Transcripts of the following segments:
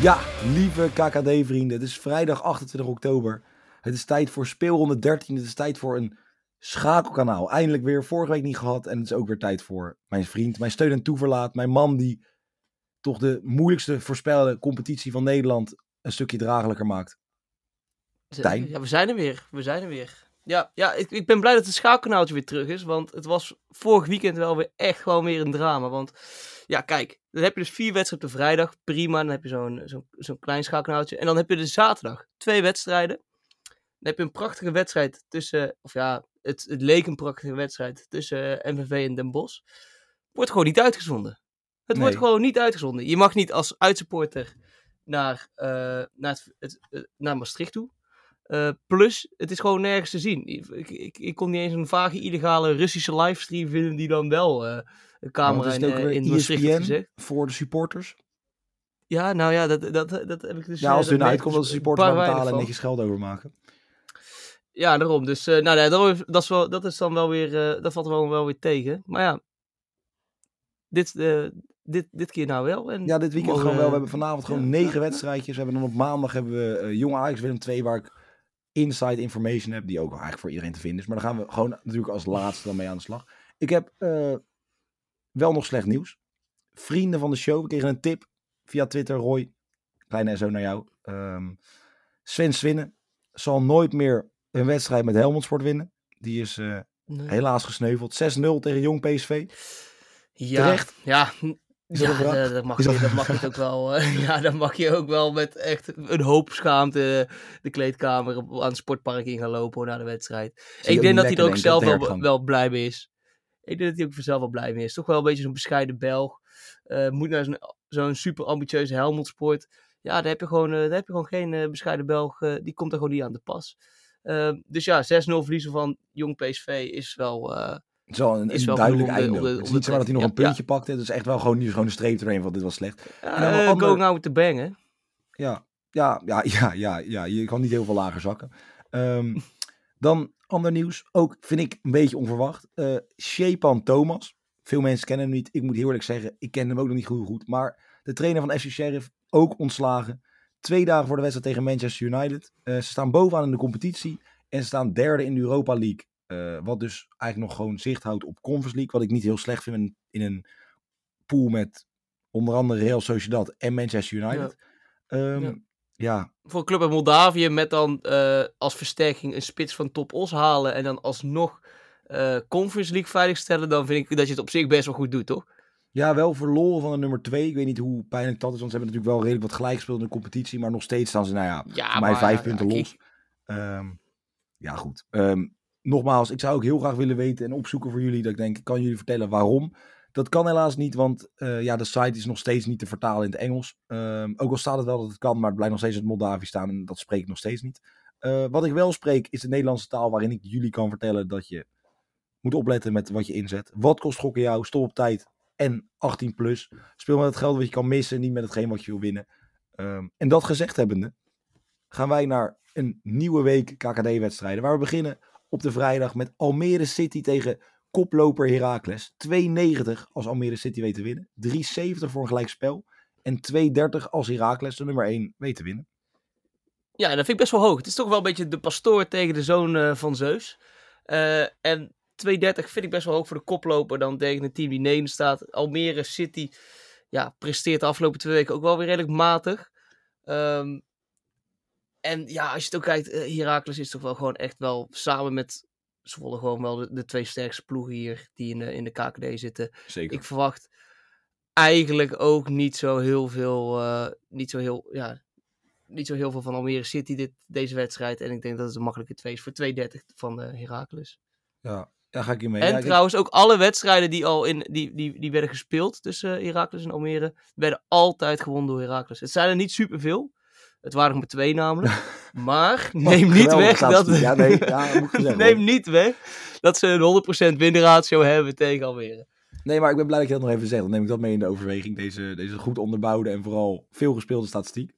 Ja, lieve KKD-vrienden, het is vrijdag 28 oktober. Het is tijd voor speelronde 13. Het is tijd voor een schakelkanaal. Eindelijk weer, vorige week niet gehad. En het is ook weer tijd voor mijn vriend, mijn steun en toeverlaat. Mijn man die toch de moeilijkste voorspelde competitie van Nederland een stukje dragelijker maakt. Tijn. Ja, we zijn er weer. We zijn er weer. Ja, ja ik, ik ben blij dat het schakelkanaaltje weer terug is. Want het was vorig weekend wel weer echt gewoon weer een drama. Want ja, kijk, dan heb je dus vier wedstrijden op de vrijdag. Prima, dan heb je zo'n zo'n zo'n klein schakelkanaaltje. En dan heb je de zaterdag twee wedstrijden. Dan heb je een prachtige wedstrijd tussen, of ja, het, het leek een prachtige wedstrijd tussen eh, MVV en Den Bosch. Wordt gewoon niet uitgezonden. Het wordt gewoon niet uitgezonden. Je mag niet als uitsupporter naar, eh, naar, het, het, eh, naar Maastricht toe. Eh, plus, het is gewoon nergens te zien. Ik, ik, ik, kon niet eens een vage illegale Russische livestream vinden die dan wel eh, een camera in, ook eh, in Maastricht heeft gezegd. voor de supporters. Ja, nou ja, dat, dat, dat heb ik dus... Ja, als het hun dat uitkomt dat de ik supporters betalen en netjes geld overmaken. Ja, daarom. Dus nou, nee, daarom- dat, is wel, dat is dan wel weer, dat valt wel, wel weer tegen. Maar ja, dit, dit, dit keer nou wel. En Ja, dit weekend gewoon wel. We hebben vanavond gewoon ja, negen ja. wedstrijdjes. We hebben dan op maandag hebben we Jong Ajax Willem 2, waar ik inside information heb, die ook eigenlijk voor iedereen te vinden is. Maar daar gaan we gewoon natuurlijk als laatste dan mee aan de slag. Ik heb eh, wel nog slecht nieuws. Vrienden van de show, we kregen een tip via Twitter. Roy, kleine SO naar jou. Ehm, Sven Swinnen zal nooit meer een wedstrijd met Helmond Sport winnen. Die is eh, Nee. helaas gesneuveld. 6-0 tegen Jong PSV. Ja, Terecht? ja. Is dat ja, een vraag? dat, dat mag Is je, dat- mag ook wel. eh, ja, dan mag je ook wel met echt een hoop schaamte de kleedkamer op, aan het sportpark in gaan lopen hoor, na de wedstrijd. Ik denk dat hij er ook zelf wel, wel blij mee is. Ik denk dat hij ook vanzelf wel blij mee is. Toch wel een beetje zo'n bescheiden Belg. Eh, moet naar zo'n super ambitieuze Helmond Sport. Ja, daar heb je gewoon, eh, daar heb je gewoon geen bescheiden Belg. die komt er gewoon niet aan de pas. Dus ja, 6-0 verliezen van Jong PSV is wel... Het is wel een, Is een wel duidelijk einde. de- het is niet zo dat hij nog een. Ja, puntje pakte. Het is echt wel gewoon, nu gewoon een streep erheen van dit was slecht. eh, ander- going out the bang, hè? Ja, ja, ja, ja, ja, ja. Je kan niet heel veel lager zakken. Ehm, dan ander nieuws. Ook vind ik een beetje onverwacht. Eh Shepan Thomas. Veel mensen kennen hem niet. Ik moet heel eerlijk zeggen, ik ken hem ook nog niet goed. goed. Maar de trainer van FC Sheriff ook ontslagen. Twee dagen voor de wedstrijd tegen Manchester United. Eh, ze staan bovenaan in de competitie. En ze staan derde in de Europa League. Eh, wat dus eigenlijk nog gewoon zicht houdt op Conference League. Wat ik niet heel slecht vind in, in een pool met onder andere Real Sociedad en Manchester United. Ehm, Ja. ja. Voor een club uit Moldavië met dan eh, als versterking een spits van top Os halen en dan alsnog eh Conference League veiligstellen, dan vind ik dat je het op zich best wel goed doet, toch? Ja, wel verloren van de nummer 2. Ik weet niet hoe pijnlijk dat is, want ze hebben natuurlijk wel redelijk wat gelijk gespeeld in de competitie. Maar nog steeds staan ze, nou ja, Ja, voor mij maar, vijf ja, punten ja, los. Ehm, ja, goed. Ehm, nogmaals, ik zou ook heel graag willen weten en opzoeken voor jullie. Dat ik denk, kan jullie vertellen waarom. Dat kan helaas niet, want eh, ja, de site is nog steeds niet te vertalen in het Engels. Ehm, ook al staat het wel dat het kan, maar het blijft nog steeds in het Moldavië staan en dat spreek ik nog steeds niet. Eh, wat ik wel spreek is de Nederlandse taal waarin ik jullie kan vertellen dat je moet opletten met wat je inzet. Wat kost gokken jou? Stop op tijd en 18 plus. Speel met het geld wat je kan missen, niet met hetgeen wat je wil winnen. Ehm, en dat gezegd hebbende, gaan wij naar een nieuwe week KKD-wedstrijden. Waar we beginnen op de vrijdag met Almere City tegen koploper Heracles. 2,90 als Almere City weet te winnen. 3,70 voor een gelijkspel. En 2,30 als Heracles de nummer 1 weet te winnen. Ja, dat vind ik best wel hoog. Het is toch wel een beetje de pastoor tegen de zoon eh, van Zeus. Eh, en 2,30 vind ik best wel hoog voor de koploper dan tegen een team die negen staat. Almere City ja, presteert de afgelopen twee weken ook wel weer redelijk matig. Ehm, en ja, als je het ook kijkt, eh, Heracles is toch wel gewoon echt wel samen met Zwolle gewoon wel de, de twee sterkste ploegen hier die in de, in de KKD zitten. Zeker. Ik verwacht eigenlijk ook niet zo heel veel, eh, niet zo heel, ja, niet zo heel veel van Almere City dit, deze wedstrijd. En ik denk dat het een makkelijke 2 is voor 2-30 van uh, Heracles. Ja, daar ga ik je mee. En Ja, ik- trouwens ook alle wedstrijden die al in, die, die, die werden gespeeld tussen Heracles en Almere, werden altijd gewonnen door Heracles. Het zijn er niet superveel. Het waren maar twee namelijk. Maar neem niet weg dat... statistiek. Ja, nee, ja, dat moet ik zeggen, neem niet weg dat ze een 100% winratio hebben tegen Almere. Nee, maar ik ben blij dat je dat nog even zegt. Dan neem ik dat mee in de overweging. Deze, deze goed onderbouwde en vooral veel gespeelde statistiek.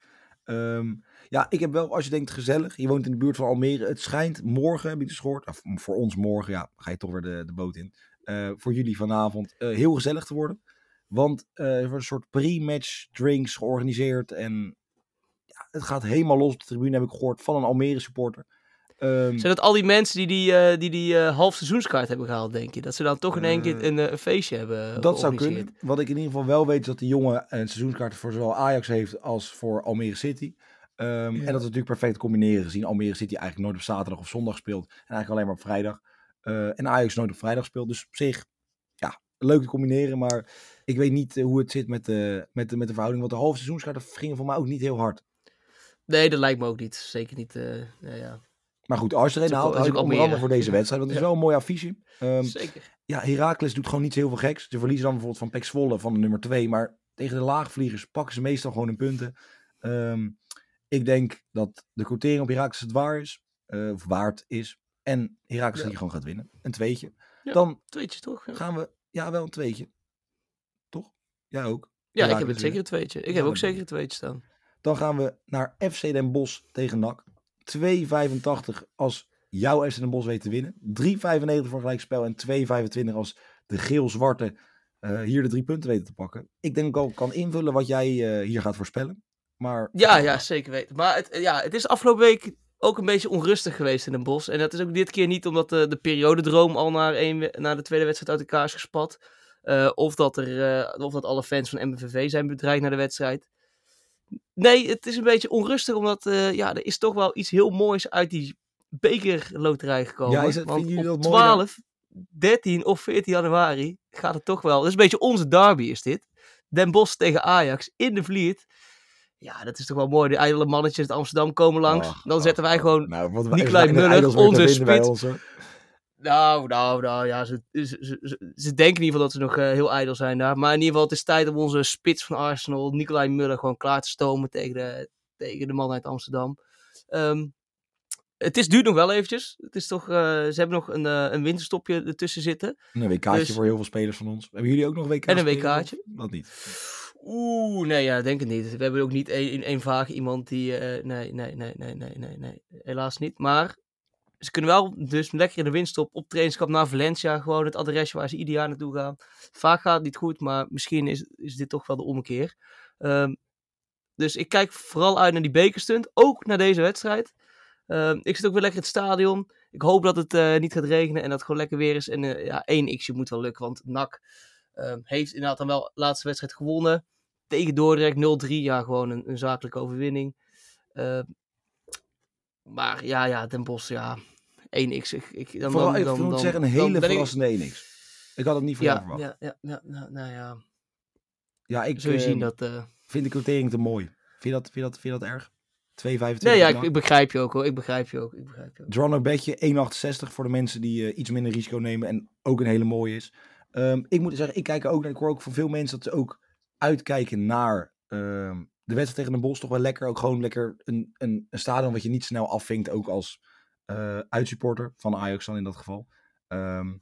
Ehm, ja, ik heb wel, als je denkt gezellig, je woont in de buurt van Almere. Het schijnt morgen, heb ik dus gehoord, of voor ons morgen, ja, ga je toch weer de, de boot in. Eh, voor jullie vanavond eh, heel gezellig te worden. Want eh, er wordt een soort pre-match drinks georganiseerd. En het gaat helemaal los op de tribune, heb ik gehoord, van een Almere supporter. Ehm, Zijn dat al die mensen die die, eh, die, die eh, half seizoenskaart hebben gehaald, denk je? Dat ze dan toch in één keer Eh, een, een feestje hebben Dat zou kunnen. Wat ik in ieder geval wel weet is dat die jongen een seizoenskaart voor zowel Ajax heeft als voor Almere City. Ehm, En dat is natuurlijk perfect te combineren gezien Almere City eigenlijk nooit op zaterdag of zondag speelt. En eigenlijk alleen maar op vrijdag. Eh, en Ajax nooit op vrijdag speelt. Dus op zich, ja, leuk te combineren. Maar ik weet niet hoe het zit met de, met, de, met de verhouding. Want de halve seizoenskaarten gingen voor mij ook niet heel hard. Nee, dat lijkt me ook niet. Zeker niet. eh, nou ja. Maar goed, als je er een haalt, is ook onder andere voor deze wedstrijd. Want het is wel een mooi affiche. Ehm, Zeker. ja, Heracles doet gewoon niet heel veel geks. Ze verliezen dan bijvoorbeeld van Pek Zwolle van de nummer 2. Maar tegen de laagvliegers pakken ze meestal gewoon hun punten. Ehm, ik denk dat de quotering op Heracles het waar is. eh, of waard is. En Heracles Ja. hier gewoon gaat winnen. Een tweetje. Ja. Dan Tweetje toch? Ja, gaan we... Ja, wel een tweetje. Toch? Jij ook. ja ik heb het zeker een tweetje. Ik Ja, heb ook zeker een tweetje staan. Dan gaan we naar FC Den Bosch tegen NAC. 2,85 als jouw FC Den Bosch weet te winnen. 3,95 voor gelijkspel en 2,25 als de geel-zwarte eh, hier de drie punten weten te pakken. Ik denk al kan invullen wat jij eh, hier gaat voorspellen. Maar Ja, ja, zeker weten. Maar het, ja, het is afgelopen week ook een beetje onrustig geweest in Den Bosch. En dat is ook dit keer niet omdat de, de periodedroom al naar, we- naar de tweede wedstrijd uit elkaar is gespat. Eh, of, dat er, of dat alle fans van MVV zijn bedreigd naar de wedstrijd. Nee, het is een beetje onrustig omdat eh, ja, er is toch wel iets heel moois uit die bekerloterij gekomen. Ja, is het- Want op dat mooi dan? 12, 13 of 14 januari gaat het toch wel. Dat is een beetje onze derby is dit. Den Bosch tegen Ajax in de Vliet. Ja, dat is toch wel mooi. De ijdele mannetjes uit Amsterdam komen langs. Dan zetten wij gewoon... Nou, wat Nicolai Muller, onze spits. ons. Nou, nou, nou, ja, ze, ze, ze, ze- denken in ieder geval dat ze nog eh, heel ijdel zijn daar. Maar in ieder geval, het is tijd om onze spits van Arsenal, Nicolai Muller, gewoon klaar te stomen tegen de, tegen de man uit Amsterdam. Ehm, het is, duurt nog wel eventjes. Het is toch, eh, ze hebben nog een, eh, een winterstopje ertussen zitten. Een WK'tje Dus- voor heel veel spelers van ons. Hebben jullie ook nog WK En een? WK'tje. Dat niet. Oeh, nee, ja, denk het niet. We hebben ook niet één, één vaag iemand die... nee, nee, nee, nee, nee, nee, nee. Helaas niet. Maar ze kunnen wel dus lekker in de winststop op trainingskamp naar Valencia. Gewoon het adresje waar ze ieder jaar naartoe gaan. Vaak gaat het niet goed, maar misschien is, is dit toch wel de ommekeer. Ehm, dus ik kijk vooral uit naar die bekerstunt. Ook naar deze wedstrijd. Ehm, ik zit ook weer lekker in het stadion. Ik hoop dat het eh, niet gaat regenen en dat het gewoon lekker weer is. En eh, ja, één xje moet wel lukken, want NAC ehm, heeft inderdaad dan wel de laatste wedstrijd gewonnen. Tegen Dordrecht 0-3, ja, gewoon een, zakelijke overwinning. Maar ja, ja, Den Bosch, ja, 1x. Ik, ik, dan, Vooral, dan, ik dan, moet dan- zeggen, een hele ben ik- verrassende 1x. Ik had het niet van Ja, verwacht. ja, ja, ja, nou, nou ja, Ja, ik zul je eh, zien dat... eh, vind de quotering te mooi. Vind je dat, vind je dat, vind je dat erg? 2,25 Nee, ja, ik, ik begrijp je ook hoor. Ik begrijp je ook. Ik begrijp je ook. Bedje 1,68 voor de mensen die eh, iets minder risico nemen en ook een hele mooie is. Ehm, ik moet zeggen, ik kijk ook naar. Ik hoor ook van veel mensen dat ze ook uitkijken naar ehm, de wedstrijd tegen Den Bosch. Toch wel lekker. Ook gewoon lekker een, een, een stadion wat je niet snel afvinkt. Ook als uitsupporter van Ajax dan in dat geval. Ehm,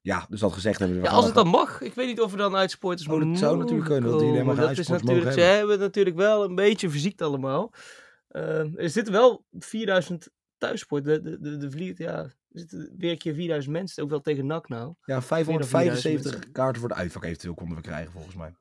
ja, dus dat gezegd hebben we. Ja, als het dan mag. Ik weet niet of we dan uit supporters Oh, dat zou natuurlijk kunnen, dat Dat is uitsupporters natuurlijk, ze hebben natuurlijk wel een beetje fysiek allemaal. Eh, er zitten wel 4000 thuissport. De, de, de, de Vliet, ja, er zitten weer een keer 4000 mensen. Ook wel tegen NAC nou. Ja, 4000 575 mensen. kaarten voor de uitvak eventueel konden we krijgen volgens mij.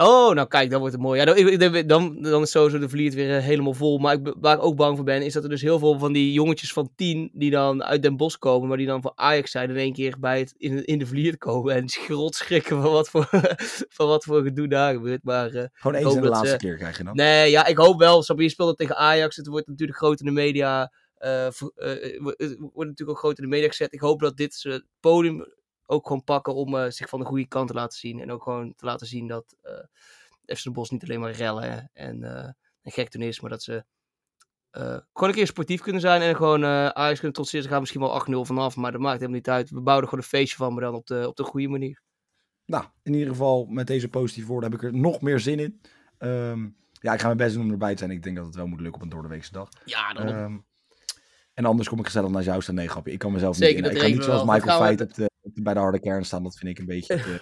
Oh, nou kijk, dan wordt het mooi. Ja, dan, dan, dan is sowieso de Vliet weer eh, helemaal vol. Maar ik, waar ik ook bang voor ben, is dat er dus heel veel van die jongetjes van 10 die dan uit Den Bosch komen, maar die dan voor Ajax zijn, in één keer bij het, in, in de Vliet komen en schrot schrikken van wat voor, van wat voor gedoe daar gebeurt. Maar eh, Gewoon eens en de dat laatste ze- keer krijg je dan. Nee, ja, ik hoop wel. Snap je, je speelt het tegen Ajax. Het wordt natuurlijk groot in de media. het wordt natuurlijk ook groot in de media gezet. Ik hoop dat dit het podium ook gewoon pakken om eh, zich van de goede kant te laten zien. En ook gewoon te laten zien dat eh FC Den Bosch niet alleen maar rellen en, eh en gek doen is, maar dat ze gewoon een keer sportief kunnen zijn. En gewoon uh, Ajax kunnen trotseren. Ze gaan misschien wel 8-0 vanaf. Maar dat maakt helemaal niet uit. We bouwen er gewoon een feestje van. Maar dan op de, op de goede manier. Nou, in ieder geval met deze positieve woorden heb ik er nog meer zin in. Um, ja, ik ga mijn best doen om erbij te zijn. Ik denk dat het wel moet lukken op een doordeweekse dag. Ja, dan. Um, en anders kom ik gezellig naar jou staan. Nee, grapje. Ik kan mezelf Zeker, niet... Ik kan niet zoals Michael Feit op de, bij de harde kern staan. Dat vind ik een beetje te,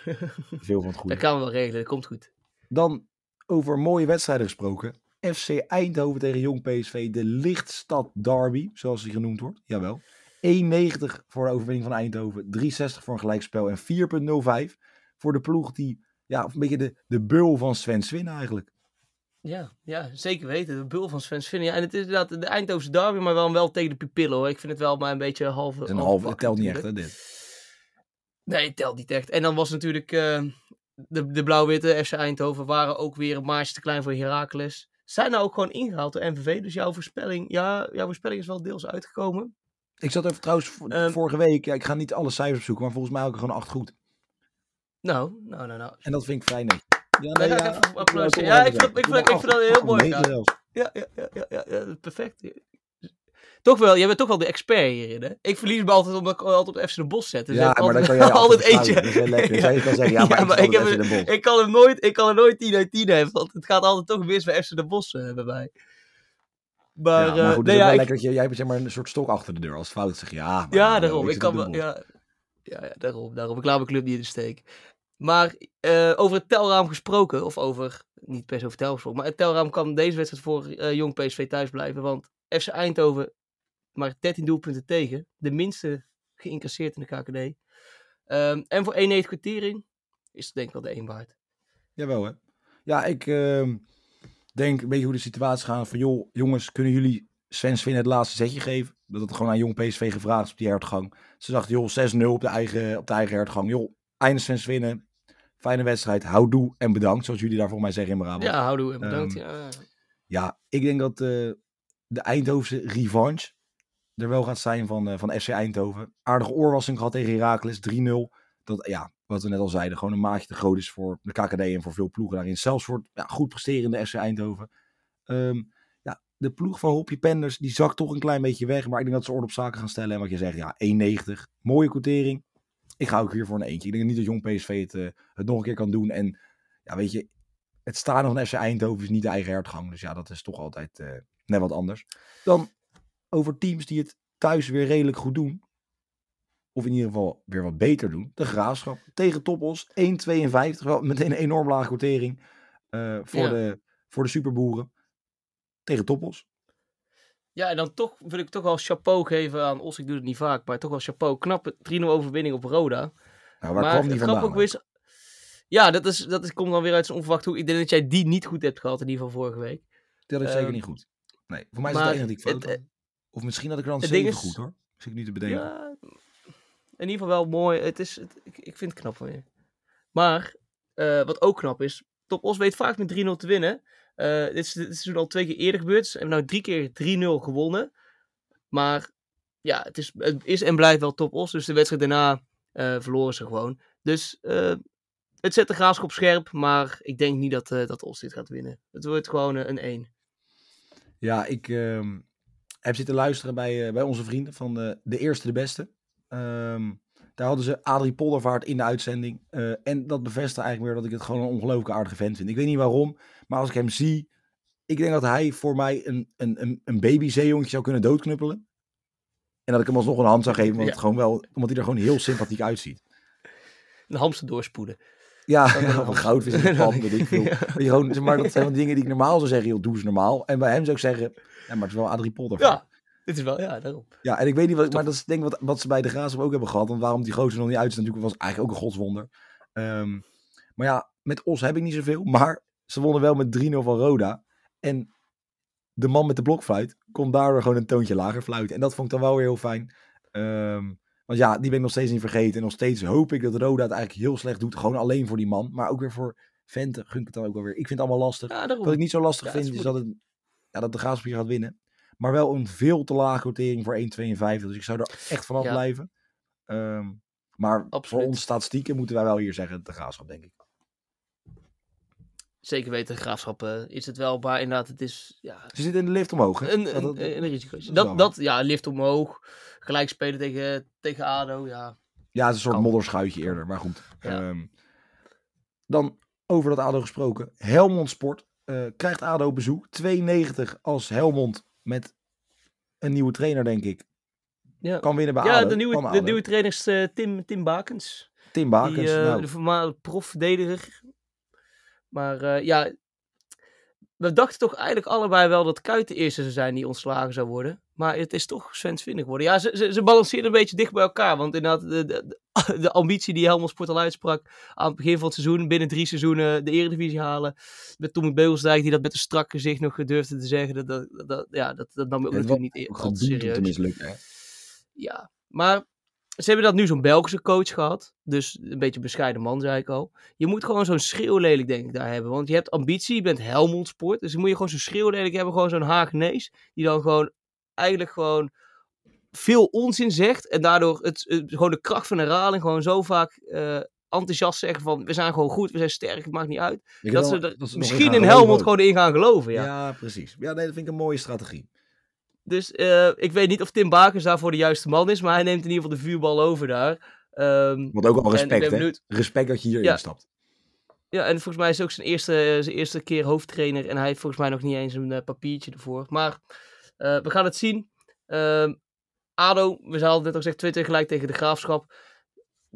veel van het goede. Dat kan we wel regelen. Dat komt goed. Dan over mooie wedstrijden gesproken. FC Eindhoven tegen Jong PSV. De Lichtstad Derby, zoals die genoemd wordt. Jawel. 1,90 voor de overwinning van Eindhoven. 3,60 voor een gelijkspel. En 4,05 voor de ploeg die... Ja, een beetje de, de bul van Sven Swin eigenlijk. Ja, ja, zeker weten. De bul van Sven Swin. Ja, en het is inderdaad de Eindhovense derby, maar wel, wel tegen de pupillen hoor. Ik vind het wel maar een beetje half... Het een half, het telt niet echt hè, dit. Nee, telt niet echt. En dan was natuurlijk uh, de, de blauw-witte FC Eindhoven waren ook weer een maatje te klein voor Heracles. Zijn nou ook gewoon ingehaald door MVV. Dus jouw voorspelling, ja, jouw voorspelling is wel deels uitgekomen. Ik zat even trouwens um, vorige week, ja, ik ga niet alle cijfers zoeken, maar volgens mij ook gewoon acht goed. Nou, nou, nou, nou. En dat vind ik vrij. Ja, nee, ja, ja, ja, ik vind, ik, vind, ik vind dat heel mooi. Ja, ja, ja, ja, perfect. Toch wel, jij bent toch wel de expert hierin, hè? Ik verlies me altijd omdat ik altijd op FC de Bos zet. Dus ja, maar dan kan jij altijd eentje. Dat is heel lekker. Kan zeggen, ja, maar, ik, heb, ik kan er nooit, ik kan er nooit 10 uit 10 hebben, want het gaat altijd toch mis bij FC de Bos uh, bij mij. Maar, ja, maar goed, uh, nee, ja, wel lekker dat je, jij hebt zeg maar een soort stok achter de deur als fout zeg. Ja, maar, ja daarom. Ik kan ja, ja, ja, daarom, daarom. Ik laat mijn club niet in de steek. Maar uh, over het telraam gesproken, of over, niet per se over telraam gesproken, maar het telraam kan deze wedstrijd voor uh, jong PSV thuis blijven. Want FC Eindhoven maar 13 doelpunten tegen. De minste geïncasseerd in de KKD. Um, en voor 1,9 kwartering is het denk ik wel de 1 waard. Jawel hè. Ja, ik uh, denk een beetje hoe de situatie gaat. Van joh, jongens, kunnen jullie Sven Svin het laatste zetje geven? Dat het gewoon aan jong PSV gevraagd is op die hertgang. Ze dachten joh, 6-0 op de eigen, op de eigen hertgang. Joh, einde Sven winnen. Fijne wedstrijd. Houdoe en bedankt. Zoals jullie daar voor mij zeggen in Brabant. Ja, houdoe en bedankt. Um, ja. ja, ik denk dat uh, de Eindhovense revanche er wel gaat zijn van, uh, van FC Eindhoven. Aardige oorwassing gehad tegen Heracles. 3-0. Dat, ja, wat we net al zeiden, gewoon een maatje te groot is voor de KKD en voor veel ploegen daarin. Zelfs voor ja, goed presterende FC Eindhoven. Um, ja, de ploeg van Hoppie Penders, die zakt toch een klein beetje weg. Maar ik denk dat ze orde op zaken gaan stellen. En wat je zegt, ja, 1,90. Mooie quotering. Ik ga ook hier voor een eentje. Ik denk niet dat Jong PSV het, uh, het nog een keer kan doen. En ja, weet je, het staan een FC Eindhoven is niet de eigen hertgang. Dus ja, dat is toch altijd uh, net wat anders. Dan over teams die het thuis weer redelijk goed doen. Of in ieder geval weer wat beter doen. De Graafschap tegen Toppos. 1,52. Wel meteen een enorm lage quotering uh, voor, ja. de, voor de superboeren. Tegen Toppos. Ja, en dan toch wil ik toch wel chapeau geven aan Os. Ik doe het niet vaak, maar toch wel chapeau. Knappe 3-0 overwinning op Roda. Nou, waar maar kwam die vandaan? Ook ja, dat, is, dat is, komt dan weer uit zijn onverwacht hoe. Ik denk dat jij die niet goed hebt gehad, in ieder geval vorige week. Dat is um, zeker niet goed. Nee, voor mij is het enige die ik fout het, Of misschien had ik er dan 7 is, goed hoor. Misschien niet te bedenken. Ja, in ieder geval wel mooi. Het is, het, ik, ik vind het knap van je. Maar, uh, wat ook knap is, Top Os weet vaak met 3-0 te winnen. Uh, dit, is, dit is al twee keer eerder gebeurd. Ze hebben nou drie keer 3-0 gewonnen. Maar ja, het is, het is en blijft wel top os. Dus de wedstrijd daarna uh, verloren ze gewoon. Dus het zet de graafschap scherp. Maar ik denk niet dat, dat Os dit gaat winnen. Het wordt gewoon een 1. Ja, ik ehm, heb zitten luisteren bij, bij onze vrienden van de, de Eerste de Beste. Um, daar hadden ze Adrie Poldervaart in de uitzending. en dat bevestigt eigenlijk weer dat ik het gewoon een ongelooflijk aardige vent vind. Ik weet niet waarom, maar als ik hem zie, ik denk dat hij voor mij een, een, een, zou kunnen doodknuppelen. En dat ik hem alsnog een hand zou geven, ja. het gewoon wel, omdat hij er gewoon heel sympathiek uitziet. Een hamster doorspoeden. Ja, ja een goudvis in de pan, weet ik veel. ja. maar, dat zijn dingen die ik normaal zou zeggen, joh, doe ze normaal. En bij hem zou ik zeggen, ja, maar het is wel Adrie Potter. Ja, dit is wel, ja, daarom. Ja, en ik weet niet wat, maar dat is denk ik wat, wat ze bij de Graafschap ook hebben gehad. Want waarom die gozer nog niet uit is, natuurlijk was eigenlijk ook een godswonder. Um, maar ja, met Os heb ik niet zoveel. Maar ze wonnen wel met 3-0 van Roda. En de man met de blokfluit kon daardoor gewoon een toontje lager fluiten. En dat vond ik dan wel weer heel fijn. Um, want ja, die ben ik nog steeds niet vergeten. En nog steeds hoop ik dat Roda het eigenlijk heel slecht doet. Gewoon alleen voor die man. Maar ook weer voor Vente gun ik het dan ook wel weer. Ik vind het allemaal lastig. Ja, Wat ik niet zo lastig ja, vind is dat, het, ja, dat de Graafschap gaat winnen. Maar wel een veel te lage quotering voor 1,52. Dus ik zou er echt vanaf blijven. Um, maar Absoluut. voor onze statistieken moeten wij wel hier zeggen de Graafschap, denk ik. Zeker weten, de graafschap eh, is het wel, maar inderdaad, het is ja, Ze zitten in de lift omhoog. Hè? een, Ja, een, dat- een, risico. Dat, dat, ja, lift omhoog, gelijk spelen tegen, tegen ADO, ja. Ja, het is een soort modderschuitje eerder, maar goed. Ja. Ehm, dan over dat ADO gesproken. Helmond Sport eh, krijgt ADO bezoek. 2,90 als Helmond met een nieuwe trainer, denk ik. Ja, Kan winnen bij ja ADO. de, nieuwe, de nieuwe trainer is eh, Tim, Tim Bakens. Tim Bakens. Die, eh, nou, De voormalige profverdediger. Maar eh, ja, we dachten toch eigenlijk allebei wel dat Kuit de eerste zou zijn die ontslagen zou worden. Maar het is toch Sven Svinnig geworden. Ja, ze, ze, ze balanceerden een beetje dicht bij elkaar. Want inderdaad, de, de, de, ambitie die Helmond Sport al uitsprak aan het begin van het seizoen, binnen drie seizoenen de Eredivisie halen. Met Tommy Beugelsdijk, die dat met een strak gezicht nog durfde te zeggen. Dat, dat, dat, ja, dat, dat nam ik ook het natuurlijk niet al te serieus. mislukken. hè. Ja, maar ze hebben dat nu zo'n Belgische coach gehad. Dus een beetje een bescheiden man, zei ik al. Je moet gewoon zo'n schreeuwlelijk, denk ik, daar hebben. Want je hebt ambitie, je bent Helmond Sport. Dus dan moet je gewoon zo'n schreeuwlelijk hebben. Gewoon zo'n Haagnees. Die dan gewoon eigenlijk gewoon veel onzin zegt. En daardoor het, het- gewoon de kracht van herhaling gewoon zo vaak eh, enthousiast zeggen van... We zijn gewoon goed, we zijn sterk, het maakt niet uit. Dat ze er dat ze nog misschien in Helmond gewoon in gaan geloven, ja. Ja. precies. Ja, nee, dat vind ik een mooie strategie. Dus eh, ik weet niet of Tim Bakers daarvoor de juiste man is. Maar hij neemt in ieder geval de vuurbal over daar. Ehm, Want ook al respect, hè? Respect dat je hierin Ja. stapt. Ja, en volgens mij is het ook zijn eerste, zijn eerste keer hoofdtrainer. En hij heeft volgens mij nog niet eens een eh, papiertje ervoor. Maar eh, we gaan het zien. Ehm, ADO, we hadden net al gezegd, 2 gelijk tegen de Graafschap.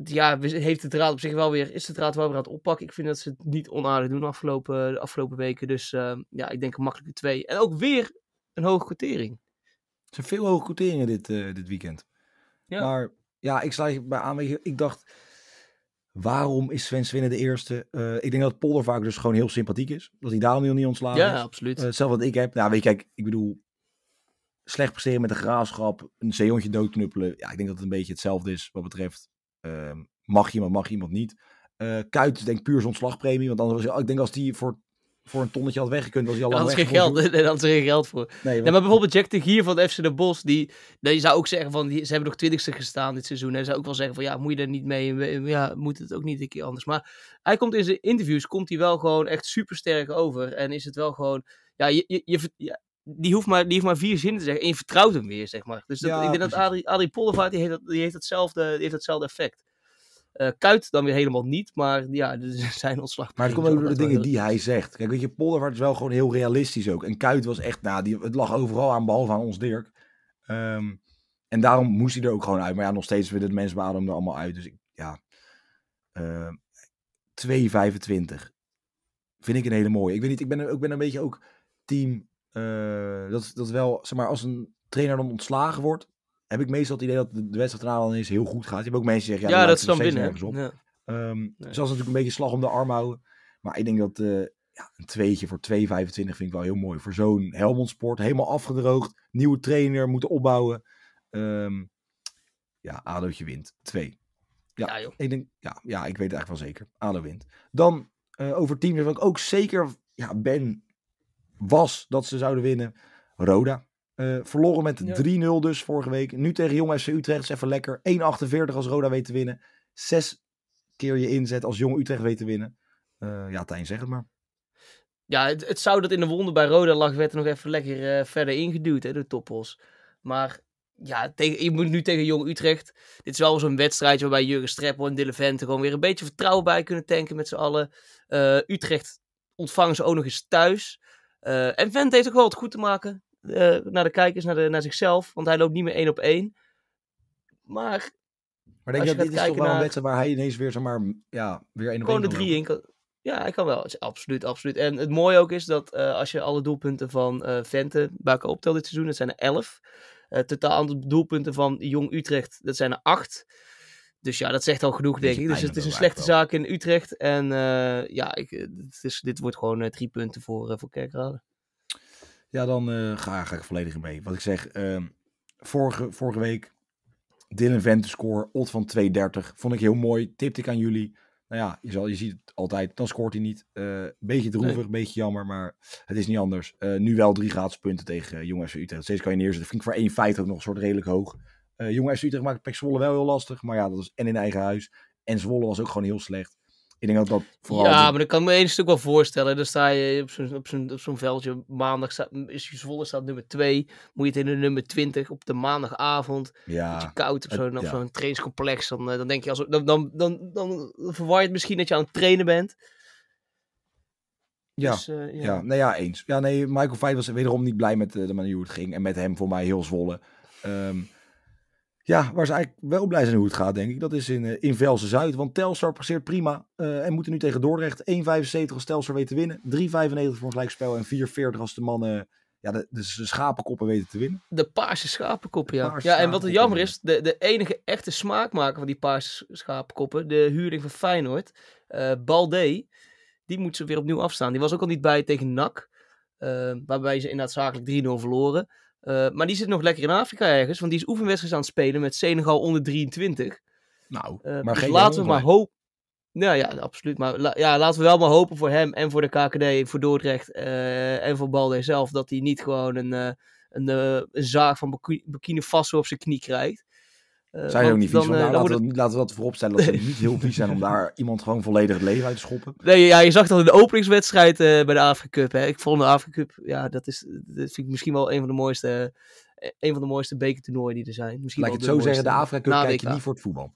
Ja, heeft de draad op zich wel weer, is de draad wel weer aan het oppakken. Ik vind dat ze het niet onaardig doen de afgelopen, de afgelopen weken. Dus ehm, ja, ik denk een makkelijke 2. En ook weer een hoge quotering. Er zijn veel hoge quoteringen dit, eh, dit weekend. Ja. Maar ja, ik sla je bij aan. weet je, Ik dacht, waarom is Sven Swinnen de eerste? Eh, ik denk dat Poldervaak dus gewoon heel sympathiek is. Dat hij daarom niet ontslagen Ja, is. absoluut. Eh, hetzelfde wat ik heb. Nou, weet je, kijk, ik bedoel, slecht presteren met een graafschap, een zeehondje doodknuppelen. Ja, ik denk dat het een beetje hetzelfde is wat betreft, ehm, mag iemand, mag iemand niet. Eh Kuit is denk ik puur zijn ontslagpremie, want anders was hij, ik denk als die voor, voor een tonnetje had weggekund, was hij al lang weg. geen geld, daar hadden ze geen geld voor. Nee, maar bijvoorbeeld Jack de Gier van FC de Bos, die, die zou ook zeggen van, die, ze hebben nog twintigste gestaan dit seizoen. En zou ook wel zeggen van, ja, moet je er niet mee, ja, moet het ook niet een keer anders. Maar hij komt in zijn interviews, komt hij wel gewoon echt super sterk over. En is het wel gewoon, ja, je, je, je die, hoeft maar, die hoeft maar vier zinnen te zeggen en je vertrouwt hem weer, zeg maar. Dus dat, Ja, ik denk dat. Adrie, Adrie Poldervaart, die heeft, dat, die heeft, hetzelfde, die heeft hetzelfde effect. Eh, Kuit dan weer helemaal niet, maar ja, dus zijn ontslag. Maar het komt ook door de dingen die hij zegt. Kijk, weet je, Poldervaart is wel gewoon heel realistisch ook. En Kuit was echt, nou, die, het lag overal aan, behalve aan ons Dirk. Ehm, en daarom moest hij er ook gewoon uit. Maar ja, nog steeds willen de mensen bij Adem er allemaal uit. Dus ik, ja, Ehm 2,25 vind ik een hele mooie. Ik weet niet, ik ben, ik ben een beetje ook team, eh, dat, dat wel, zeg maar, als een trainer dan ontslagen wordt, heb ik meestal het idee dat de, wedstrijd daarna dan eens heel goed gaat. Je hebt ook mensen die zeggen, Ja, ja, dat is dan winnen. Ja. Zoals natuurlijk een beetje slag om de arm houden. Maar ik denk dat eh, ja, een tweetje voor 2,25 vind ik wel heel mooi. Voor zo'n Helmond Sport, helemaal afgedroogd. Nieuwe trainer, moeten opbouwen. Ehm, ja, ADO'tje wint. Twee. Ja, Ja, joh. Ik denk, ja, ja, ik weet het eigenlijk wel zeker. ADO wint. Dan eh, over teams waarvan ik ook zeker ja, ben, was dat ze zouden winnen. Roda. Eh, verloren met Ja. 3-0 dus vorige week. Nu tegen Jong FC Utrecht is even lekker. 1,48 als Roda weet te winnen. Zes keer je inzet als Jong Utrecht weet te winnen. Eh, ja, Tijn, zeg het maar. Ja, het, het zou dat in de wonde bij Roda lag, werd er nog even lekker eh, verder ingeduwd, hè, de toppos. Maar ja, tegen, je moet nu tegen Jong Utrecht. Dit is wel zo'n wedstrijdje waarbij Jurgen Streppel en Dille Vente gewoon weer een beetje vertrouwen bij kunnen tanken met z'n allen. Utrecht ontvangen ze ook nog eens thuis. Eh, en Vente heeft ook wel wat goed te maken eh, naar de kijkers, naar, de, naar zichzelf. Want hij loopt niet meer één op één. Maar Maar denk Als je dat dit is toch wel een naar- wedstrijd waar hij ineens weer, zeg maar, ja, weer een op Gewoon de één drie in. kan- Ja, hij kan wel. Absoluut, absoluut. En het mooie ook is dat eh, als je alle doelpunten van eh Vente bij elkaar optelt dit seizoen, dat zijn er elf. Het totaal aantal doelpunten van Jong Utrecht, dat zijn er acht. Dus ja, dat zegt al genoeg, denk ik. Dus het is een slechte zaak in Utrecht. En eh, ja, ik, eh, het is, dit wordt gewoon eh, drie punten voor, voor Kerkrade. Ja, dan ga, ga ik volledig mee. Wat ik zeg, ehm, vorige, vorige week Dylan Vente score, odd van 2,30. Vond ik heel mooi. Tipte ik aan jullie. Nou ja, je, zal, je ziet het altijd. Dan scoort hij niet. Beetje droevig, Nee. beetje jammer, maar het is niet anders. Nu wel drie gratis punten tegen uh, Jong FC Utrecht. Steeds kan je neerzetten. Vind ik voor 1,50 ook nog een soort redelijk hoog. Eh Jong FC Utrecht maakt Pek Zwolle wel heel lastig. Maar ja, dat was en in eigen huis. En Zwolle was ook gewoon heel slecht. Ik denk dat dat vooral... Ja, maar dat kan ik me één stuk wel voorstellen. Dan sta je op zo'n op zo'n op zo'n veldje. Maandag staat, is Zwolle staat nummer 2. Moet je het in de nummer 20 op de maandagavond. ja, Beetje koud op zo'n ja. zo'n trainingscomplex. Dan, eh, dan denk je, als, dan, dan, dan, dan verwar je het misschien dat je aan het trainen bent. ja. Dus, eh, ja. Ja, nee, ja, eens. Ja, nee, Michael Veit was wederom niet blij met de manier hoe het ging. En met hem voor mij heel Zwolle. Ehm, ja, waar ze eigenlijk wel blij zijn hoe het gaat, denk ik. Dat is in, eh, in Velsen-Zuid. Want Telstar passeert prima. eh, en moeten nu tegen Dordrecht. 1,75 als Telstar weet te winnen. 3,95 voor een gelijkspel. En 4,40 als de mannen ja, de, de, schapenkoppen weten te winnen. De paarse schapenkoppen, ja. paarse ja, en wat schapenkoppen, jammer ja. is, de, de enige echte smaakmaker van die paarse schapenkoppen, de huurling van Feyenoord, eh Balde, die moet ze weer opnieuw afstaan. Die was ook al niet bij tegen NAC, waarbij ze inderdaad zakelijk 3-0 verloren. Eh, maar die zit nog lekker in Afrika ergens, want die is oefenwedstrijd aan het spelen met Senegal onder 23. Nou, Eh, maar dus geen laten we maar hopen. Nou ja, absoluut. Maar la- ja, laten we wel maar hopen voor hem en voor de KKD, voor Dordrecht eh, en voor Balde zelf, dat hij niet gewoon een, een, een zaag van Burki- Burkina Faso op zijn knie krijgt. Eh, Zijn ze ook niet vies dan, eh, Nou, laten, we, laten we dat vooropstellen dat ze niet heel vies zijn om daar iemand gewoon volledig het leven uit te schoppen. Nee, ja, je zag dat in de openingswedstrijd eh, bij de Afrika Cup. Hè. Ik vond de Afrika Cup, ja, dat, is, dat vind ik misschien wel een van de mooiste, een van de mooiste bekertoernooien die er zijn. Misschien Laat ik het zo zeggen, de Afrika Cup kijk je niet voor het voetbal.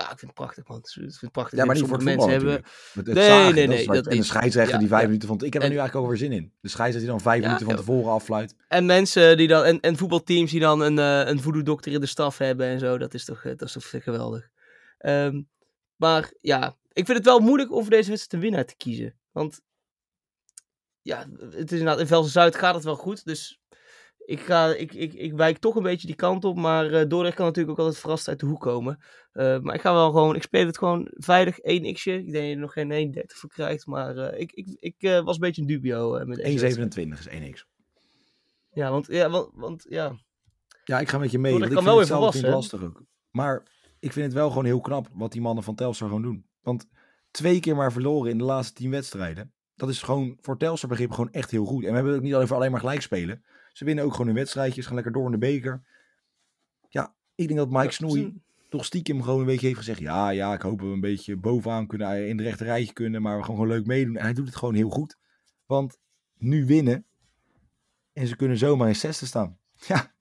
Ja, ik vind het prachtig, man. Ik vind het prachtig. Ja, maar niet voor mensen hebben. natuurlijk. Het, het Nee, zagen, nee, dat nee, dat En de scheidsrechter Ja, die vijf ja. minuten van... Ik heb er nu eigenlijk ook weer zin in. De scheidsrechter die dan vijf minuten van tevoren affluit. En mensen die dan, en, en voetbalteams die dan een, eh een voodoo-dokter in de staf hebben en zo, dat is toch, eh, dat is toch geweldig. Ehm, maar ja, ik vind het wel moeilijk om voor deze wedstrijd een winnaar te kiezen. Want ja, het is inderdaad, in Velsen Zuid gaat het wel goed, dus ik, ga, ik, ik, ik wijk toch een beetje die kant op, maar eh Dordrecht kan natuurlijk ook altijd verrast uit de hoek komen. Eh, maar ik ga wel gewoon, ik speel het gewoon veilig 1 x'je. Ik denk dat je er nog geen 1,30 voor krijgt, maar eh, ik, ik, ik eh, was een beetje een dubio eh, met deze wedstrijd. 1,27 is 1x. Ja, want, ja, want, want ja, Ja, ik ga met je mee. Dordrecht Want ik kan vind wel het verrassen, lastig ook. Maar ik vind het wel gewoon heel knap wat die mannen van Telstar gewoon doen. Want twee keer maar verloren in de laatste tien wedstrijden. Dat is gewoon voor Telstar begrip gewoon echt heel goed. En we hebben het ook niet alleen voor alleen maar gelijk spelen. Ze winnen ook gewoon hun wedstrijdjes. Gaan lekker door in de beker. Ja, ik denk dat Mike Ja, Snoei toch stiekem gewoon een beetje heeft gezegd. Ja, ja, ik hoop dat we een beetje bovenaan kunnen. In de rechte rijtje kunnen. Maar we gaan gewoon leuk meedoen. En hij doet het gewoon heel goed. Want nu winnen. En ze kunnen zomaar in zesde staan. Ja.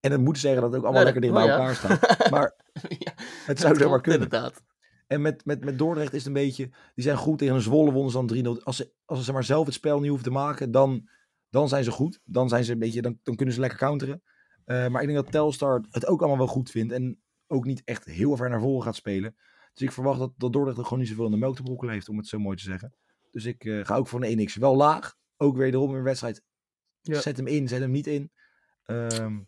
En dat moet zeggen dat het ook allemaal Nee, lekker dicht bij oh ja. elkaar staat. Maar ja, het zou zomaar kunnen. Inderdaad. En met, met, met Dordrecht is het een beetje... Die zijn goed tegen een Zwolle wonnen ze dan 3-0. Als ze, als ze maar zelf het spel niet hoeven te maken, dan, dan zijn ze goed. Dan, zijn ze een beetje, dan, dan kunnen ze lekker counteren. Eh, maar ik denk dat Telstar het ook allemaal wel goed vindt. En ook niet echt heel ver naar voren gaat spelen. Dus ik verwacht dat, dat Dordrecht er gewoon niet zoveel in de melk te brokkelen heeft, om het zo mooi te zeggen. Dus ik eh, ga ook voor een 1x. Wel laag. Ook weer in een wedstrijd. Ja. Zet hem in, zet hem niet in. Ehm,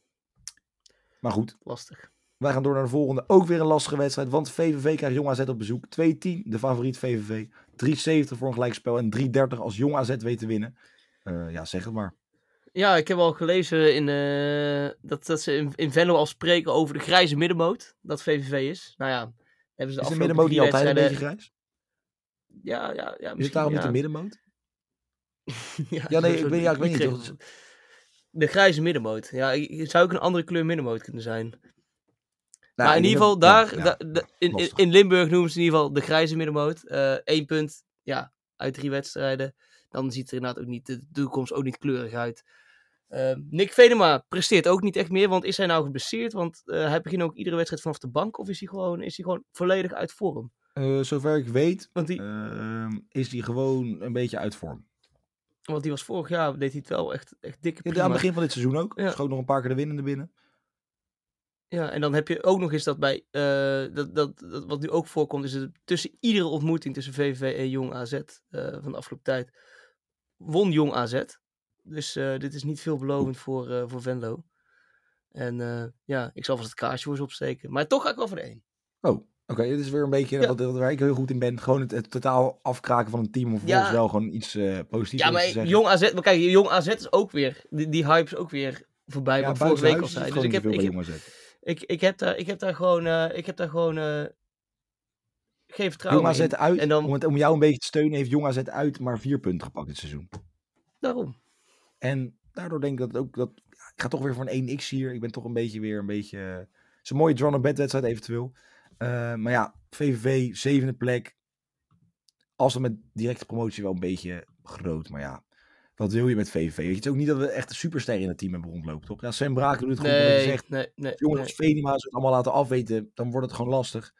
maar goed. Lastig. Wij gaan door naar de volgende. Ook weer een lastige wedstrijd. Want VVV krijgt Jong AZ op bezoek. 2-10, de favoriet VVV. 3,70 voor een gelijkspel. En 3,30 als Jong AZ weet te winnen. Eh, ja, zeg het maar. Ja, ik heb al gelezen in, eh, dat, dat ze in, in Venlo al spreken over de grijze middenmoot. Dat VVV is. Nou ja, hebben ze de Is de middenmoot niet altijd een beetje grijs? Ja, ja, ja. Is het daarom ja. niet de middenmoot? ja, Ja, nee, zo- ik weet- ja, ik weet niet, toch? De grijze middenmoot. Ja, ik- zou ook een andere kleur middenmoot kunnen zijn. Nou, maar in ik ieder geval, daar, ja, da- ja, da- in, in, Limburg noemen ze in ieder geval de grijze middenmoot. Eén punt, ja, uit drie wedstrijden. Dan ziet er inderdaad ook niet, de toekomst ook niet kleurig uit. Ehm, Nick Venema presteert ook niet echt meer, want is hij nou geblesseerd? Want eh, hij begint ook iedere wedstrijd vanaf de bank, of is hij gewoon, is hij gewoon volledig uit vorm? Eh, zover ik weet, Want die, ehm, is die gewoon een beetje uit vorm. want die was vorig jaar, deed hij het wel echt, echt dikke Ja, prima. aan het begin van dit seizoen ook. Ja. Schoot nog een paar keer de winnende binnen. Ja, en dan heb je ook nog eens dat bij, eh, dat, dat, dat, wat nu ook voorkomt, is het tussen iedere ontmoeting tussen VVV en Jong AZ van de afgelopen tijd, won Jong AZ. Dus eh, dit is niet veelbelovend voor, eh, voor Venlo. En eh, ja, ik zal vast het kaarsje voor ze opsteken. Maar toch ga ik wel voor de één. Oh, oké. dit is weer een beetje Ja. wat, wat waar ik heel goed in ben. Gewoon het, het totaal afkraken van een team. Vervolgens Ja. wel gewoon iets positiefs Ja, te maar zeggen. Jong AZ, maar kijk, Jong AZ is ook weer, die, die hype is ook weer voorbij, ja, wat vorige week al zei. Dus ik heb, ik, heb, ik, ik, heb daar, ik heb daar gewoon, ik heb daar gewoon geen vertrouwen Jong AZ in. uit, En dan- om, het, om jou een beetje te steunen, heeft Jong AZ uit maar vier punten gepakt dit seizoen. Daarom. En daardoor denk ik dat ook dat. ik ga toch weer voor een 1x hier. Ik ben toch een beetje weer een beetje. Het is een mooie draw bed wedstrijd eventueel. Eh, maar ja, VVV, zevende plek. als we met directe promotie wel een beetje groot. Maar ja, wat wil je met VVV? Weet je, het is ook niet dat we echt een superster in het team hebben rondlopen, toch? Ja, Sven Braak doet het goed, wat je Nee, zegt. nee, nee. Jongens, nee. als ze het allemaal laten afweten, dan wordt het gewoon lastig.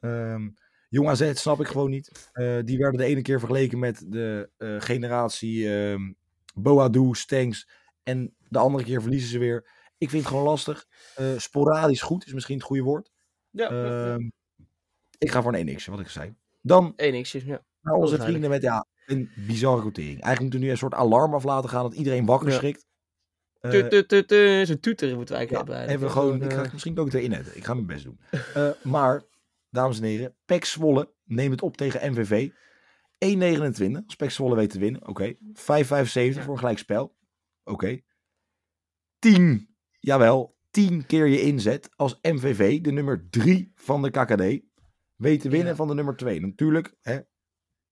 Ehm Jong AZ snap ik gewoon niet. Eh, die werden de ene keer vergeleken met de eh, generatie ehm Boadu, Stengs. En de andere keer verliezen ze weer. Ik vind het gewoon lastig. Eh, sporadisch goed is misschien het goede woord. Ja. Ehm, ik ga voor een 1x, wat ik zei. Dan Eén x'jes, ja. naar onze vrienden met ja, een bizarre quotering. Eigenlijk moeten we nu een soort alarm af laten gaan dat iedereen wakker Ja. schrikt. Zo'n toeter moeten wij eigenlijk hebben. even gewoon, ik ga eh, misschien ook het erin zetten. Ik ga mijn best doen. Maar, dames en heren, PEC Zwolle neemt het op tegen MVV. 1,29 als PEC Zwolle weet te winnen. Oké. 5,75 voor een gelijkspel. Oké. 10, jawel, 10 keer je inzet als MVV, de nummer 3 van de KKD, weet te winnen Ja. van de nummer 2. Natuurlijk, hè,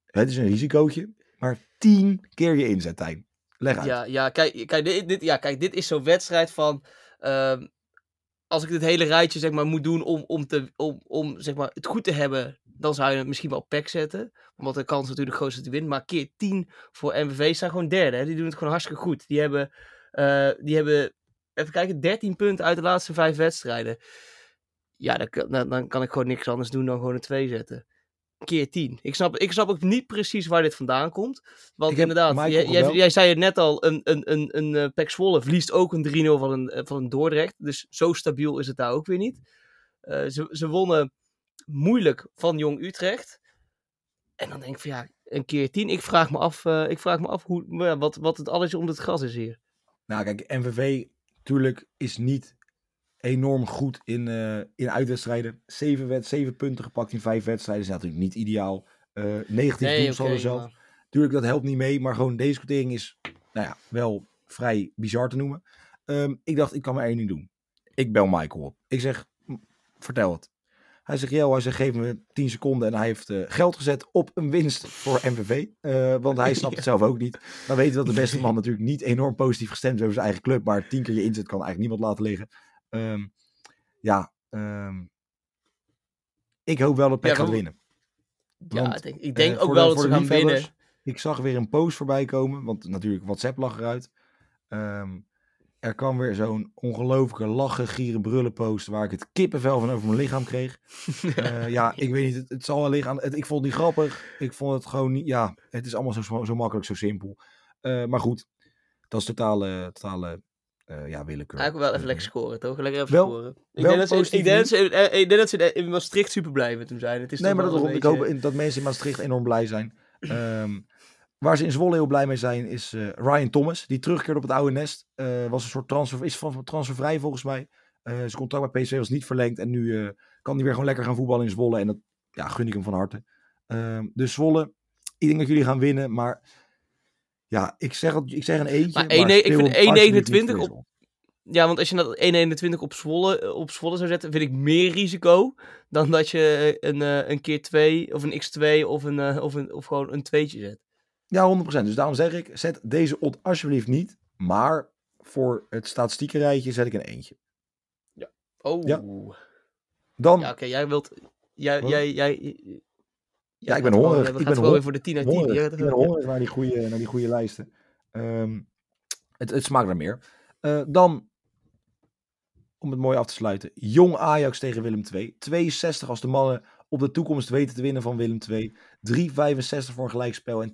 het is een risicootje, maar 10 keer je inzet, Tijn. Leg uit. Ja, ja, kijk, kijk, dit, dit, ja, kijk, dit is zo'n wedstrijd van. ehm, als ik dit hele rijtje zeg maar, moet doen om, om, te, om, om zeg maar, het goed te hebben, dan zou je het misschien wel pack zetten. Omdat de kans natuurlijk groot is dat hij wint. Maar keer 10 voor MVV staan gewoon derde. Hè? Die doen het gewoon hartstikke goed. Die hebben, eh, die hebben, even kijken, 13 punten uit de laatste vijf wedstrijden. Ja, dan, dan, dan kan ik gewoon niks anders doen dan gewoon een 2 zetten. Keer 10. Ik snap, ik snap ook niet precies waar dit vandaan komt. Want Ik inderdaad, jij, jij, zei het net al, een, een, een, een Pek Zwolle verliest ook een 3-0 van een, eh, van een Dordrecht. Dus zo stabiel is het daar ook weer niet. Eh, ze, ze wonnen moeilijk van Jong Utrecht. En dan denk ik van ja, een keer 10. Ik vraag me af, ik vraag me af hoe, wat, wat het alles onder het gras is hier. Nou, kijk, MVV natuurlijk is niet enorm goed in, eh, in uitwedstrijden. Zeven, wed zeven punten gepakt in vijf wedstrijden is natuurlijk niet ideaal. Eh negatief doelsaldo oké, zelf. maar- Tuurlijk, dat helpt niet mee, maar gewoon deze quotering is, nou ja, wel vrij bizar te noemen. Ehm, ik dacht, ik kan maar één ding doen. Ik bel Michael op. Ik zeg, "M, vertel het. Hij zegt, ja, hij zegt, geef me 10 seconden en hij heeft eh, geld gezet op een winst voor MVV. Want hij snapt het zelf ook niet. Dan weten we dat de beste man natuurlijk niet enorm positief gestemd is over zijn eigen club, maar tien keer je inzet kan eigenlijk niemand laten liggen. Ehm, ja, ehm, ik hoop wel dat PEC Ja, gaat winnen. Ja, Want, ik denk, ik denk Eh, ook wel dat ze gaan winnen. Ik zag weer een post voorbij komen, want natuurlijk WhatsApp lag eruit. Ehm, er kwam weer zo'n ongelooflijke lachen, gieren, brullen post waar ik het kippenvel van over mijn lichaam kreeg. Eh, ja, ik weet niet, het, het zal wel liggen aan... Het, ik vond het niet grappig, ik vond het gewoon niet... Ja, het is allemaal zo, zo makkelijk, zo simpel. Eh, maar goed, dat is totale, totale eh, ja, willekeur. Eigenlijk wel even lekker scoren, toch? Lekker even Wel- scoren. Ik wel denk dat ze, ik positief denk dat ze, ik denk dat ze in Maastricht super blij met hem zijn. Het is Nee, maar dat, een ik beetje- hoop dat mensen in Maastricht enorm blij zijn. Ehm, waar ze in Zwolle heel blij mee zijn is eh, Ryan Thomas. Die terugkeerde op het oude nest. Eh, was een soort transfer, is van transfervrij volgens mij. Eh zijn contract bij PSV was niet verlengd. En nu eh, kan hij weer gewoon lekker gaan voetballen in Zwolle. En dat ja, gun ik hem van harte. Ehm, dus Zwolle, ik denk dat jullie gaan winnen. Maar ja, ik zeg, het- ik zeg een eentje. Maar 1- maar ik vind hem alsjeblieft niet 1,29 voor op-. Ja, want als je dat 1,21 op Zwolle, eh, op Zwolle zou zetten, vind ik meer risico dan dat je een, eh, een keer 2 of een x2 of, een, eh, of, een, of gewoon een tweetje zet. Ja, 100%. Dus daarom zeg ik, zet deze odd alsjeblieft niet. Maar voor het statistiekenrijtje zet ik een eentje. Oh. Ja. Ja, Dan oké, jij wilt... Jij, jij, jij, Ja, ik ben hongerig. We Ik ben gewoon hon- weer voor de 10 uit 10. hongerig. Jij Ik ben hongerig naar die goede, naar die goede lijsten. Ehm, het, het smaakt naar meer. Eh, dan, om het mooi af te sluiten, Jong Ajax tegen Willem II. 62 als de mannen op de toekomst weten te winnen van Willem II. 3,65 voor een gelijkspel en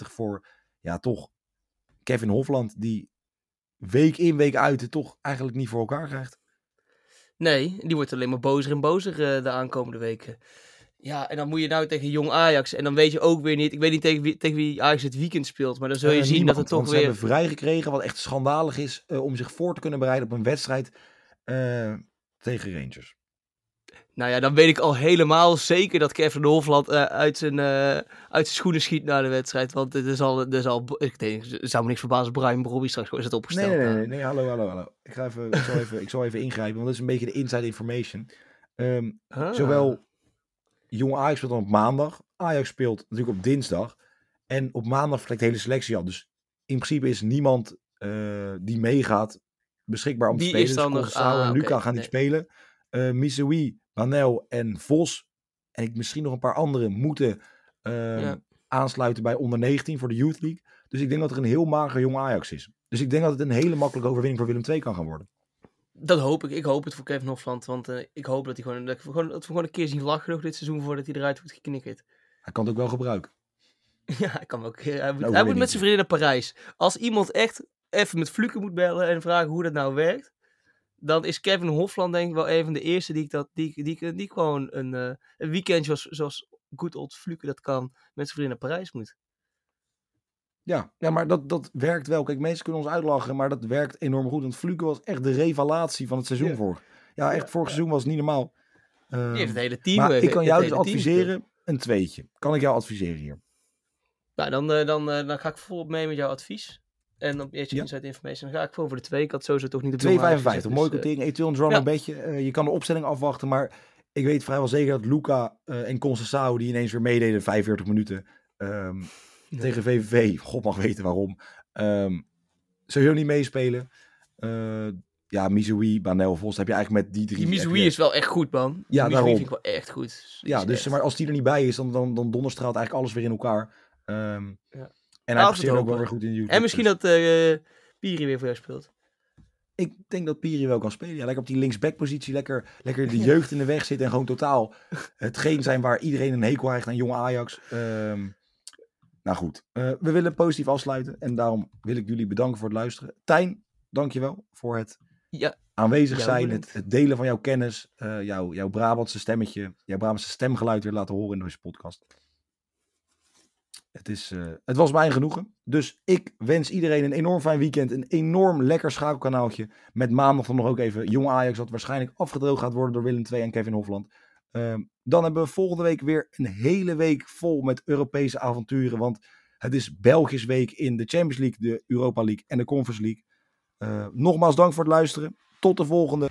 2,55 voor, ja toch, Kevin Hofland. Die week in, week uit het toch eigenlijk niet voor elkaar krijgt. Nee, die wordt alleen maar bozer en bozer eh, de aankomende weken. Ja, en dan moet je nou tegen Jong Ajax. En dan weet je ook weer niet... Ik weet niet tegen wie, tegen wie Ajax het weekend speelt. Maar dan zul je Eh, zien niemand, dat het toch want ze weer... hebben vrijgekregen, wat echt schandalig is, eh, om zich voor te kunnen bereiden op een wedstrijd eh, tegen Rangers. Nou ja, dan weet ik al helemaal zeker dat Kevin de Hofland uit, zijn, uit zijn schoenen schiet na de wedstrijd. Want het is al, het is al ik denk, het zou me niks verbazen als Brian Brobby straks is het opgesteld. nee, nee, daar. nee, nee, hallo, hallo, hallo. Ik, ga even, ik, zal even, ik zal even ingrijpen, want dat is een beetje de inside information. Ehm, Ah. Zowel Jong Ajax speelt dan op maandag. Ajax speelt natuurlijk op dinsdag. En op maandag vertrekt de hele selectie al. Dus in principe is niemand eh, die meegaat beschikbaar om Die te spelen. is dan dus nog- Conceição ah, en Luca gaan nee. niet spelen. Eh Missoui, Manel en Vos. En ik, misschien nog een paar anderen moeten ehm, Ja. aansluiten bij onder 19 voor de Youth League. Dus ik denk dat er een heel mager jong Ajax is. Dus ik denk dat het een hele makkelijke overwinning voor Willem II kan gaan worden. Dat hoop ik. Ik hoop het voor Kevin Hofland. Want eh, ik hoop dat, hij gewoon, dat, we gewoon, dat we gewoon een keer zien lachen nog dit seizoen voordat hij eruit wordt geknikkerd. Hij kan het ook wel gebruiken. Ja, hij kan ook. Hij moet, Nou, hij moet met zijn vrienden naar Parijs. Als iemand echt even met Fluke moet bellen en vragen hoe dat nou werkt, dan is Kevin Hofland denk ik wel een van de eerste die ik dat, die, die, die, gewoon een, eh, een weekend zoals, zoals good old Fluke dat kan, met zijn vrienden naar Parijs moet. Ja, ja maar dat, dat werkt wel. Kijk, mensen kunnen ons uitlachen, maar dat werkt enorm goed. Want Fluke was echt de revelatie van het seizoen Ja. vorig. Ja, echt vorig seizoen was het niet normaal. Ehm, Die heeft het hele team. maar eh, ik kan jou dus team adviseren, een tweetje. Kan ik jou adviseren hier? Nou, dan, eh, dan, eh, dan ga ik volop mee met jouw advies. En op Edge Ja. Insight Information. Dan ga ik voor voor de twee. Ik had sowieso toch niet op 2,55. Jong Mooi Ajax gezet, quotering. Eventueel een draw ja. een beetje. Je kan de opstelling afwachten. Maar ik weet vrijwel zeker dat Luca eh, en Conceição, die ineens weer meededen, 45 minuten ehm, Ja. tegen VVV. God mag weten waarom. ehm sowieso niet meespelen. Eh, ja, Mizoui, Banel, Vos. heb je eigenlijk met die drie. Die Mizoui is wel echt goed, man. Die Ja, Mizoui daarom. vind ik wel echt goed. Die Ja, dus echt- maar als die er niet bij is, dan, dan, dan donderstraalt eigenlijk alles weer in elkaar. Ehm, Ja. En hij presteert het ook wel weer goed in de Youth En misschien dus dat eh Piri weer voor jou speelt. Ik denk dat Piri wel kan spelen. Ja, lekker op die linksback-positie. Lekker, lekker de jeugd in de weg zitten. En gewoon totaal hetgeen zijn waar iedereen een hekel heeft aan jonge Ajax. Ehm, nou goed, Eh, we willen positief afsluiten. En daarom wil ik jullie bedanken voor het luisteren. Tijn, dankjewel voor het Ja, aanwezig zijn. Het, het delen van jouw kennis. eh, jouw, jouw Brabantse stemmetje. Jouw Brabantse stemgeluid weer laten horen in deze podcast. Het, is, eh, het was mijn genoegen. Dus ik wens iedereen een enorm fijn weekend. Een enorm lekker schakelkanaaltje. Met maandag dan nog ook even Jong Ajax. Dat waarschijnlijk afgedroogd gaat worden door Willem II en Kevin Hofland. Ehm, dan hebben we volgende week weer een hele week vol met Europese avonturen. Want het is Belgisch week in de Champions League, de Europa League en de Conference League. Eh, nogmaals dank voor het luisteren. Tot de volgende.